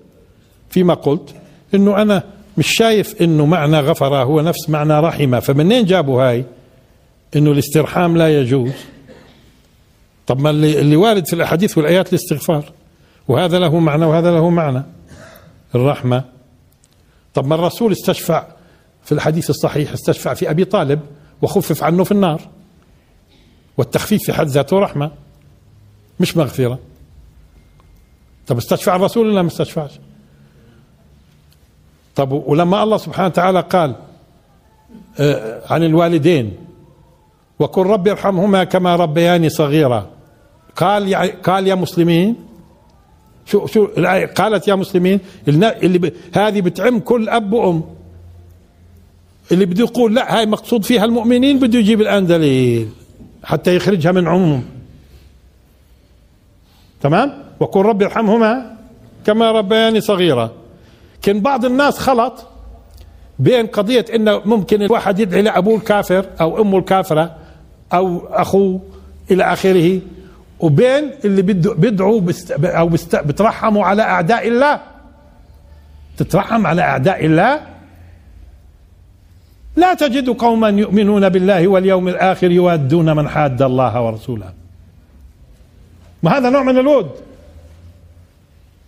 فيما قلت إنه أنا مش شايف إنه معنى غفر هو نفس معنى رحم فمنين جابوا هاي؟ إنه الاسترحام لا يجوز. طب ما اللي, اللي وارد في الأحاديث والآيات الاستغفار. وهذا له معنى وهذا له معنى. الرحمة. طب ما الرسول استشفع في الحديث الصحيح استشفع في أبي طالب وخفف عنه في النار. والتخفيف في حد ذاته رحمة مش مغفرة. طب استشفع الرسول ولا ما استشفعش؟ طب ولما الله سبحانه وتعالى قال آه، عن الوالدين وقل رب ارحمهما كما ربياني صغيرا. قال يا قال يا مسلمين شو شو قالت يا مسلمين اللي. هذه بتعم كل أب وأم. اللي بده يقول لا هاي مقصود فيها المؤمنين بده يجيب الآن دليل حتى يخرجها من عموم. تمام؟ وقل رب ارحمهما كما ربياني صغيرا. كان بعض الناس خلط بين قضية إنه ممكن الواحد يدعي لأبوه الكافر أو أمه الكافرة أو أخوه إلى آخره وبين اللي بيدعوا بست أو بترحموا على أعداء الله. تترحم على أعداء الله؟ لا تجد قوما يؤمنون بالله واليوم الآخر يوادون من حاد الله ورسوله. ما هذا نوع من الود.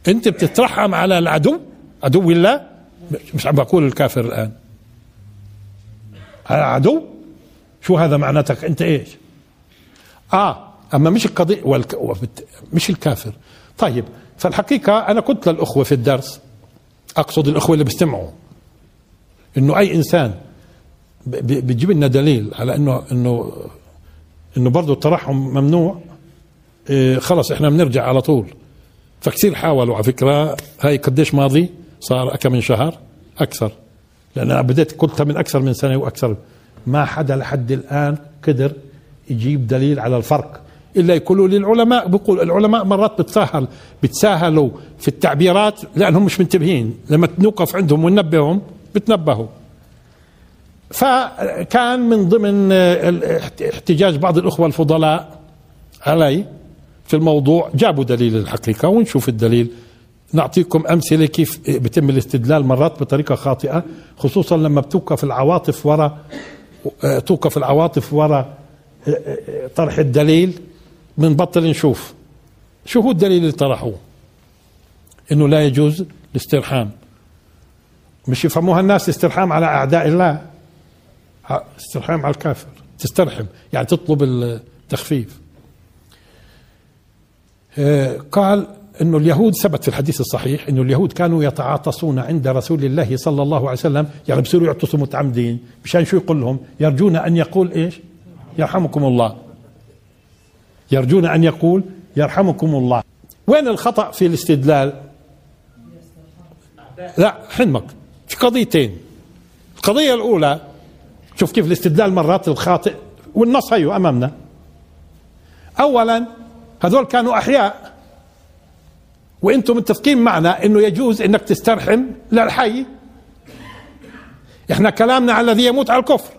انت بتترحم على العدو عدو الله؟ مش عم بقول الكافر الآن. هذا عدو؟ شو هذا معناتك؟ انت إيش؟ آه أما مش القضية والك... مش الكافر. طيب فالحقيقة أنا قلت للأخوة في الدرس. أقصد الأخوة اللي بيستمعوا. إنه أي إنسان بتجيب لنا دليل على إنه إنه إنه برضه الترحم ممنوع. إيه خلص إحنا بنرجع على طول. فكثير حاولوا على فكرة هاي قديش ماضي؟ صار كم من شهر أكثر. لأن أنا بديت قلتها من أكثر من سنة وأكثر. ما حدا لحد الآن قدر يجيب دليل على الفرق. إلا يقولوا للعلماء بيقول العلماء مرات بتساهل بتساهلوا في التعبيرات لأنهم مش منتبهين. لما نوقف عندهم وننبههم بتنبهوا. فكان من ضمن آه، احتجاج بعض الأخوة الفضلاء علي في الموضوع. جابوا دليل الحقيقة ونشوف الدليل. نعطيكم أمثلة كيف بيتم الاستدلال مرات بطريقة خاطئة خصوصا لما بتوقف العواطف وراء آه، توقف العواطف وراء آه، طرح الدليل. بنبطل نشوف. شو هو الدليل اللي طرحوه؟ إنه لا يجوز الاسترحام. مش يفهموها الناس استرحام على أعداء الله. استرحام على الكافر. تسترحم يعني تطلب التخفيف. آه، قال إنه اليهود ثبت في الحديث الصحيح إنه اليهود كانوا يتعاطسون عند رسول الله صلى الله عليه وسلم يعني بصيروا يعطسوا متعمدين مشان شو يقول لهم؟ يرجون أن يقول إيش؟ يرحمكم الله. يرجون أن يقول يرحمكم الله. وين الخطأ في الاستدلال؟ لا حلمك في قضيتين. القضية الأولى شوف كيف الاستدلال مرات الخاطئ والنص هيو أمامنا. اولا هذول كانوا أحياء. وإنتم متفقين معنا إنه يجوز إنك تسترحم للحي. إحنا كلامنا على الذي يموت على الكفر.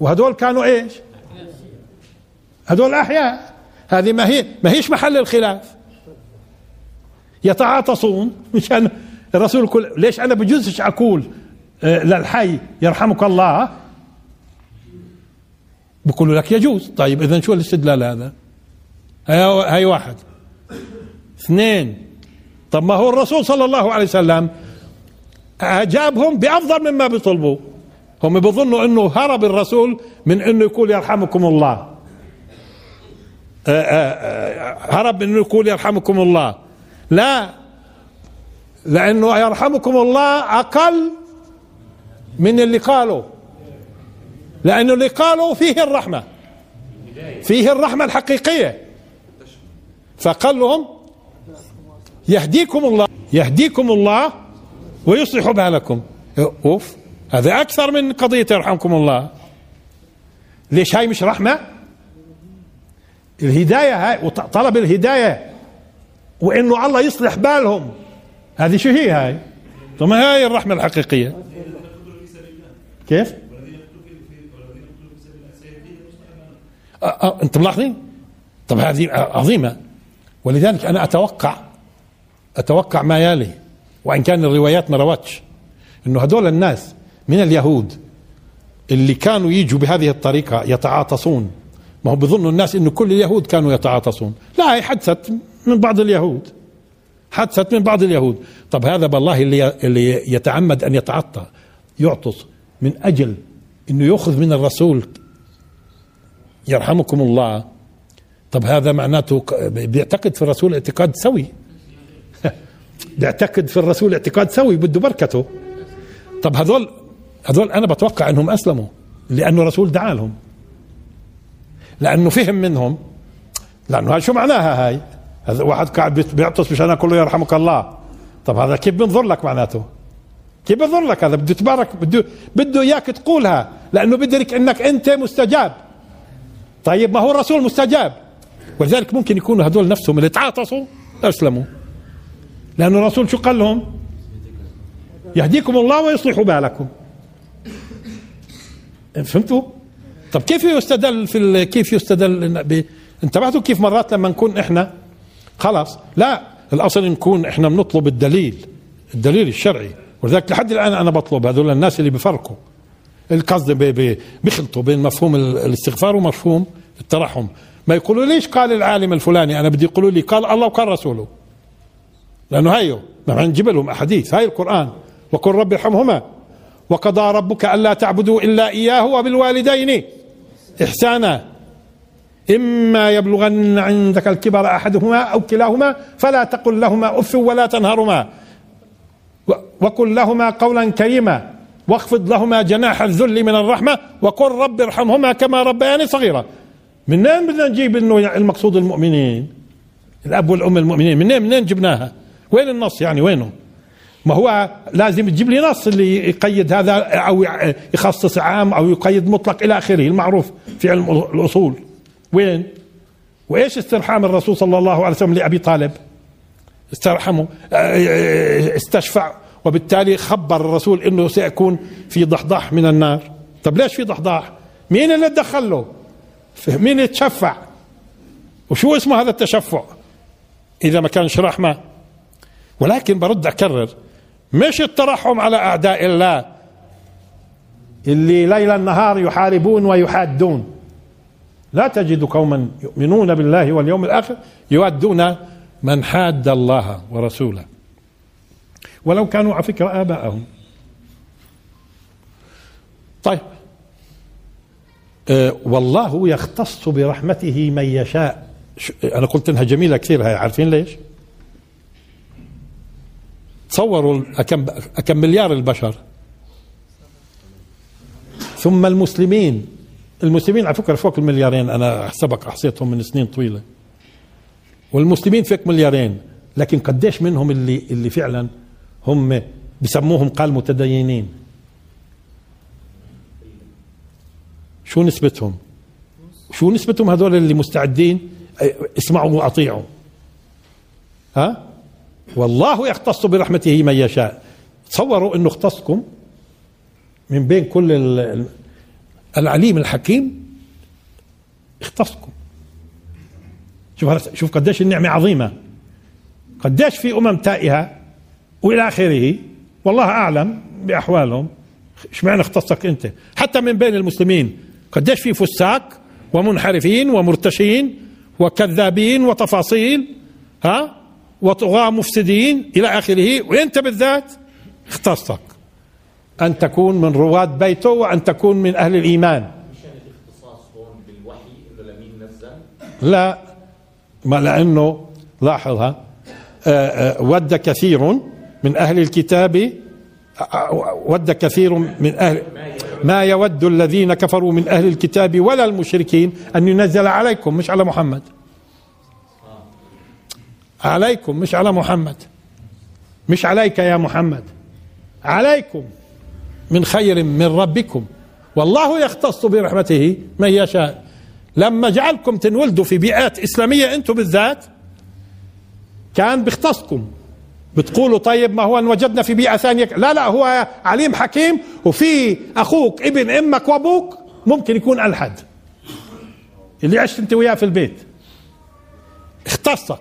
وهذول كانوا إيش؟ هذول أحياء. هذه ما هي ما هيش محل الخلاف. يتعاطسون مشان الرسول يقول ليش أنا بجوزش أقول للحي يرحمك الله. بيقولوا لك يجوز. طيب اذا شو الاستدلال هذا؟ هاي واحد. اثنين. طب ما هو الرسول صلى الله عليه وسلم اجابهم بأفضل مما بيطلبوا هم بيظنوا إنه هرب الرسول من إنه يقول يرحمكم الله. آه، آه، آه، هرب من إنه يقول يرحمكم الله. لا لأنه يرحمكم الله أقل من اللي قالوا. لأنه اللي قالوا فيه الرحمة. فيه الرحمة الحقيقية. فقال لهم يهديكم الله يهديكم الله ويصلح بالكم. أوف هذا أكثر من قضية يرحمكم الله. ليش هاي مش رحمة؟ الهداية هاي وطلب الهداية. وإنه الله يصلح بالهم. هذه شو هي هاي؟ ما هاي الرحمة الحقيقية؟ كيف؟ أه أه انت ملاحظين؟ طب هذه عظيمة. ولذلك أنا أتوقع أتوقع ما يلي وإن كان الروايات ما روتش إنه هذول الناس من اليهود اللي كانوا يجوا بهذه الطريقة يتعاطسون. ما هو بظنوا الناس إنه كل اليهود كانوا يتعاطسون. لا هي حدثت من بعض اليهود. حدثت من بعض اليهود. طب هذا بالله اللي اللي يتعمد أن يتعطى يعطس. من أجل إنه يأخذ من الرسول. يرحمكم الله طب هذا معناته بيعتقد في الرسول اعتقاد سوي. بيعتقد في الرسول اعتقاد سوي بده بركته. طب هذول هذول أنا بتوقع إنهم أسلموا لأنه الرسول دعا لهم. لأنه فهم منهم. هاي شو معناها هاي؟ هذا واحد قاعد بيعطس مشان أقول له يرحمك الله. طب هذا كيف بنظر لك معناته؟ كيف بنظر لك هذا؟ بده يتبارك بده بده إياك تقولها لأنه بدرك إنك أنت مستجاب. طيب ما هو الرسول مستجاب؟ ولذلك ممكن يكونوا هذول نفسهم اللي تعاطسوا اسلموا لأن الرسول شو قال لهم؟ يهديكم الله ويصلح بالكم. فهمتوا؟ طب كيف يستدل في. كيف يستدل. انتبهتوا كيف مرات لما نكون إحنا؟ خلاص لا الأصل نكون إحنا بنطلب الدليل الدليل الشرعي. ولذلك لحد الآن أنا بطلب هذول الناس اللي بفرقوا. القصد بيخلطوا بين مفهوم الاستغفار ومفهوم الترحم. ما يقولوا ليش قال العالم الفلاني؟ أنا بدي يقولوا لي قال الله وقال رسوله. لأنه هايو نحن نجيب لهم احاديث هاي القرآن. وقل رب ارحمهما. وقضى ربك ألا تعبدوا إلا إياه وبالوالدين إحسانا. إما يبلغن عندك الكبر أحدهما أو كلاهما فلا تقل لهما أف ولا تنهرهما. وقل لهما قولا كريما واخفض لهما جناح الذل من الرحمة وقل رب ارحمهما كما ربياني صغيرا. منين بدنا نجيب إنه المقصود المؤمنين؟ الأب والأم المؤمنين. منين منين جبناها؟ وين النص يعني؟ وينه؟ ما هو لازم تجيب لي نص اللي يقيد هذا أو يخصص عام أو يقيد مطلق إلى آخره المعروف في علم الأصول. وين؟ وإيش استرحام الرسول صلى الله عليه وسلم لأبي طالب؟ استرحمه. استشفع. وبالتالي خبر الرسول إنه سيكون في ضحضاح من النار. طب ليش في ضحضاح؟ مين اللي تدخل له؟ مين يتشفع وشو اسمه هذا التشفع؟ إذا ما كانش رحمة. ولكن برد أكرر مش الترحم على أعداء الله اللي ليل نهار يحاربون ويحادون. لا تجد قوما يؤمنون بالله واليوم الآخر يودون من حاد الله ورسوله. ولو كانوا على فكرة آباءهم. طيب. أه والله يختص برحمته من يشاء. أنا قلت إنها جميلة كثير هاي عارفين ليش؟ تصوروا كم كم مليار البشر. ثم المسلمين. المسلمين على فكرة فوق المليارين أنا سبق أحصيتهم من سنين طويلة. والمسلمين فوق مليارين لكن قديش منهم اللي اللي فعلا هم بسموهم قال متدينين. شو نسبتهم؟ شو نسبتهم هذول اللي مستعدين؟ اسمعوا وأطيعوا. ها؟ والله يختص برحمته من يشاء. تصوروا إنه اختصكم من بين كل العليم الحكيم اختصكم. شوف شوف قديش النعمة عظيمة. قديش في أمم تائهة وإلى آخره. والله أعلم بأحوالهم. اشمعنى اختصك أنت؟ حتى من بين المسلمين. قديش في فساق ومنحرفين ومرتشين وكذابين وتفاصيل ها؟ وطغاة مفسدين إلى آخره. وأنت بالذات؟ اختصك. أن تكون من رواد بيته وأن تكون من لمين نزل لا ما لأنه لاحظها آه، آه، ود كثير من أهل الكتاب ود كثير من أهل ما يود الذين كفروا من أهل الكتاب ولا المشركين أن ينزل عليكم مش على محمد. عليكم مش على محمد. مش عليك يا محمد. عليكم من خير من ربكم. والله يختص برحمته من يشاء. لما جعلكم تنولدوا في بيئات إسلامية أنتم بالذات كان بيختصكم. بتقولوا طيب ما هو إن وجدنا في بيئة ثانية؟ لا لا هو عليم حكيم وفي أخوك ابن أمك وأبوك ممكن يكون ألحد. اللي عشت أنت وياه في البيت. اختصك.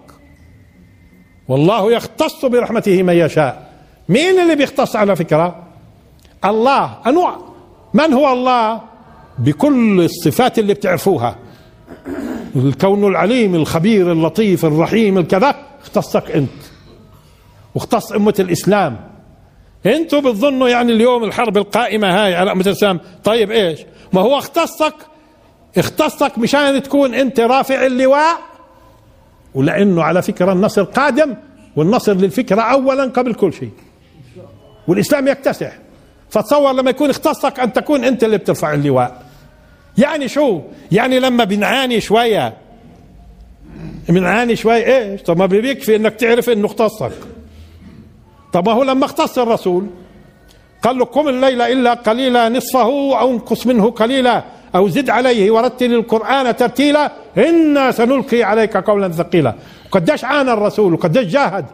والله يختص برحمته من يشاء. مين اللي بيختص على فكرة؟ الله. أنواع من هو الله؟ بكل الصفات اللي بتعرفوها. الكون العليم الخبير اللطيف الرحيم الكذا. اختصك أنت. واختص أمة الإسلام. أنتوا بتظنوا يعني اليوم الحرب القائمة هاي على أمة الإسلام؟ طيب إيش؟ ما هو اختصك اختصك مشان تكون أنت رافع اللواء؟ ولأنه على فكرة النصر قادم والنصر للفكرة اولا قبل كل شيء. والإسلام يكتسح. فتصور لما يكون اختصك أن تكون أنت اللي بترفع اللواء. يعني شو؟ يعني لما بنعاني شوية. بنعاني شوية إيش؟ طب ما بيكفي إنك تعرف إنه اختصك. طب هو لما اختص الرسول قال له قم الليل إلا قليلا نصفه أو انقص منه قليلا أو زد عليه ورتل القرآن ترتيلا إنا سنلقي عليك قولا ثقيلا. وقديش عانى الرسول؟ وقديش جاهد؟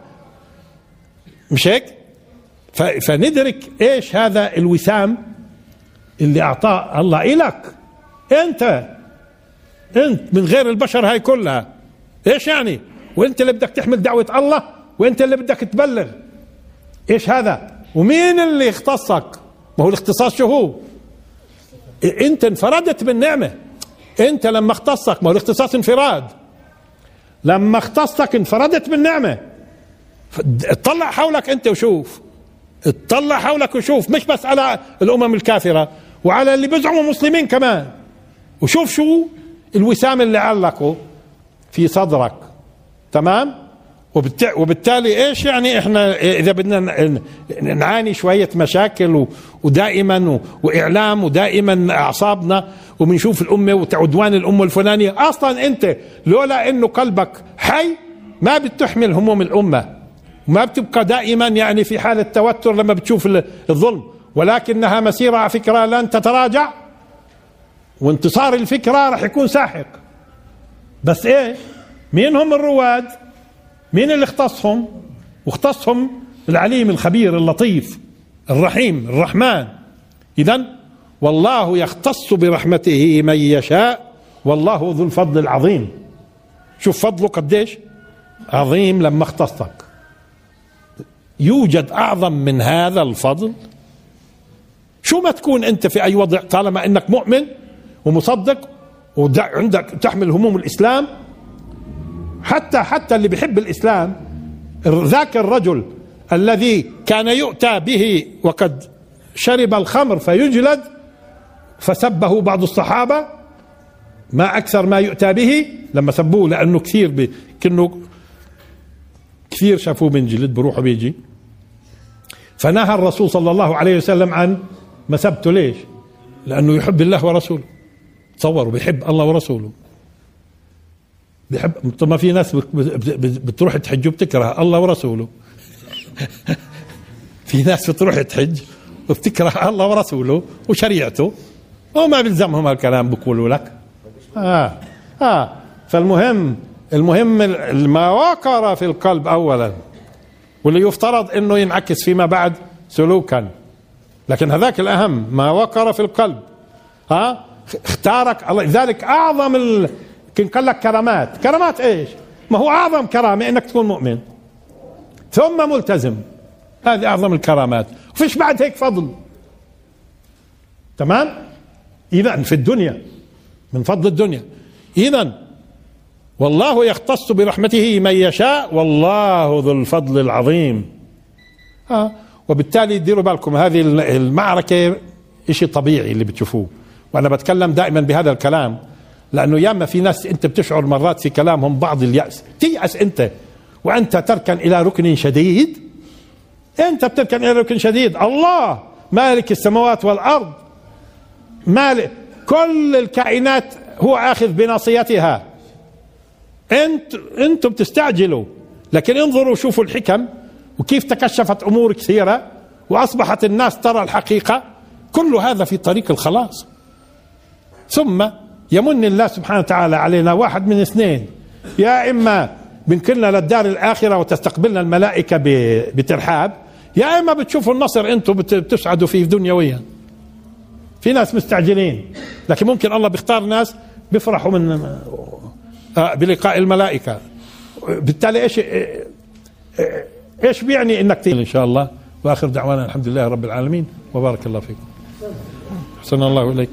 مش هيك؟ فندرك إيش هذا الوسام اللي أعطاه الله إلك. أنت أنت من غير البشر هاي كلها. إيش يعني؟ وأنت اللي بدك تحمل دعوة الله وأنت اللي بدك تبلغ. إيش هذا؟ ومين اللي اختصك؟ ما هو الاختصاص شو هو؟ إنت انفردت بالنعمة. إنت لما اختصك ما هو الاختصاص انفراد. لما اختصك انفردت بالنعمة. اطلع حولك أنت وشوف. اطلع حولك وشوف. مش بس على الأمم الكافرة وعلى اللي بيزعموا مسلمين كمان. وشوف شو الوسام اللي علقه في صدرك. تمام؟ وبالتالي إيش يعني إحنا إذا بدنا نعاني شوية مشاكل ودائما وإعلام ودائما أعصابنا وبنشوف الأمة وعدوان الأمة الفلانية. أصلا أنت لولا إنه قلبك حي ما بتحمل هموم الأمة. وما بتبقى دائما يعني في حالة توتر لما بتشوف ال- الظلم. ولكنها مسيرة على فكرة لن تتراجع. وانتصار الفكرة راح يكون ساحق. بس إيش مين هم الرواد؟ مين اللي اختصهم؟ واختصهم العليم الخبير اللطيف الرحيم الرحمن. اذا والله يختص برحمته من يشاء والله ذو الفضل العظيم. شوف فضله قديش؟ عظيم لما اختصك. يوجد أعظم من هذا الفضل. شو ما تكون أنت في أي وضع طالما إنك مؤمن ومصدق وعندك تحمل هموم الإسلام حتى حتى اللي بيحب الإسلام ذاك الرجل الذي كان يؤتى به وقد شرب الخمر فيجلد فسبه بعض الصحابة ما أكثر ما يؤتى به لما سبوه لأنه كثير بي كأنه كثير شافوه بنجلد بروحه بيجي. فنهى الرسول صلى الله عليه وسلم عن مسبته ليش؟ لأنه يحب الله ورسوله. تصوروا بيحب الله ورسوله. بيحب طب ما في ناس بت- بت- بت- بتروح تحج وبتكره الله ورسوله. في ناس بتروح تحج وبتكره الله ورسوله وشريعته. وما بيلزمهم هالكلام بقولوا لك. آه آه. فالمهم المهم ال- ما وقر في القلب اولا. واللي يفترض إنه ينعكس فيما بعد سلوكا. لكن هذاك الأهم ما وقر في القلب. ها اختارك الله لذلك أعظم ال... كان قال لك كرامات. كرامات إيش؟ ما هو أعظم كرامة إنك تكون مؤمن. ثم ملتزم. هذه أعظم الكرامات. وفيش بعد هيك فضل. تمام؟ اذا في الدنيا. من فضل الدنيا. اذا والله يختص برحمته من يشاء. والله ذو الفضل العظيم. آه. وبالتالي ديروا بالكم هذه المعركة شيء طبيعي اللي بتشوفوه. وأنا بتكلم دائما بهذا الكلام. لأنه ياما في ناس أنت بتشعر مرات في كلامهم بعض اليأس. تيأس أنت. وأنت تركن إلى ركن شديد. أنت بتركن إلى ركن شديد. الله! مالك السماوات والأرض. مالك كل الكائنات هو آخذ بناصيتها. انت أنتم بتستعجلوا لكن انظروا شوفوا الحكم وكيف تكشفت امور كثيره وأصبحت الناس ترى الحقيقة. كل هذا في طريق الخلاص. ثم يمن الله سبحانه وتعالى علينا واحد من اثنين. يا إما بنكلنا للدار الآخرة وتستقبلنا الملائكة بترحاب يا إما بتشوفوا النصر أنتم بتسعدوا فيه دنيويا. في ناس مستعجلين لكن ممكن الله بيختار ناس بيفرحوا من آه، بلقاء الملائكة. بالتالي إيش إيش بيعني إنك إن شاء الله. وآخر دعوانا الحمد لله رب العالمين. وبارك الله فيكم. أحسن الله إليكم.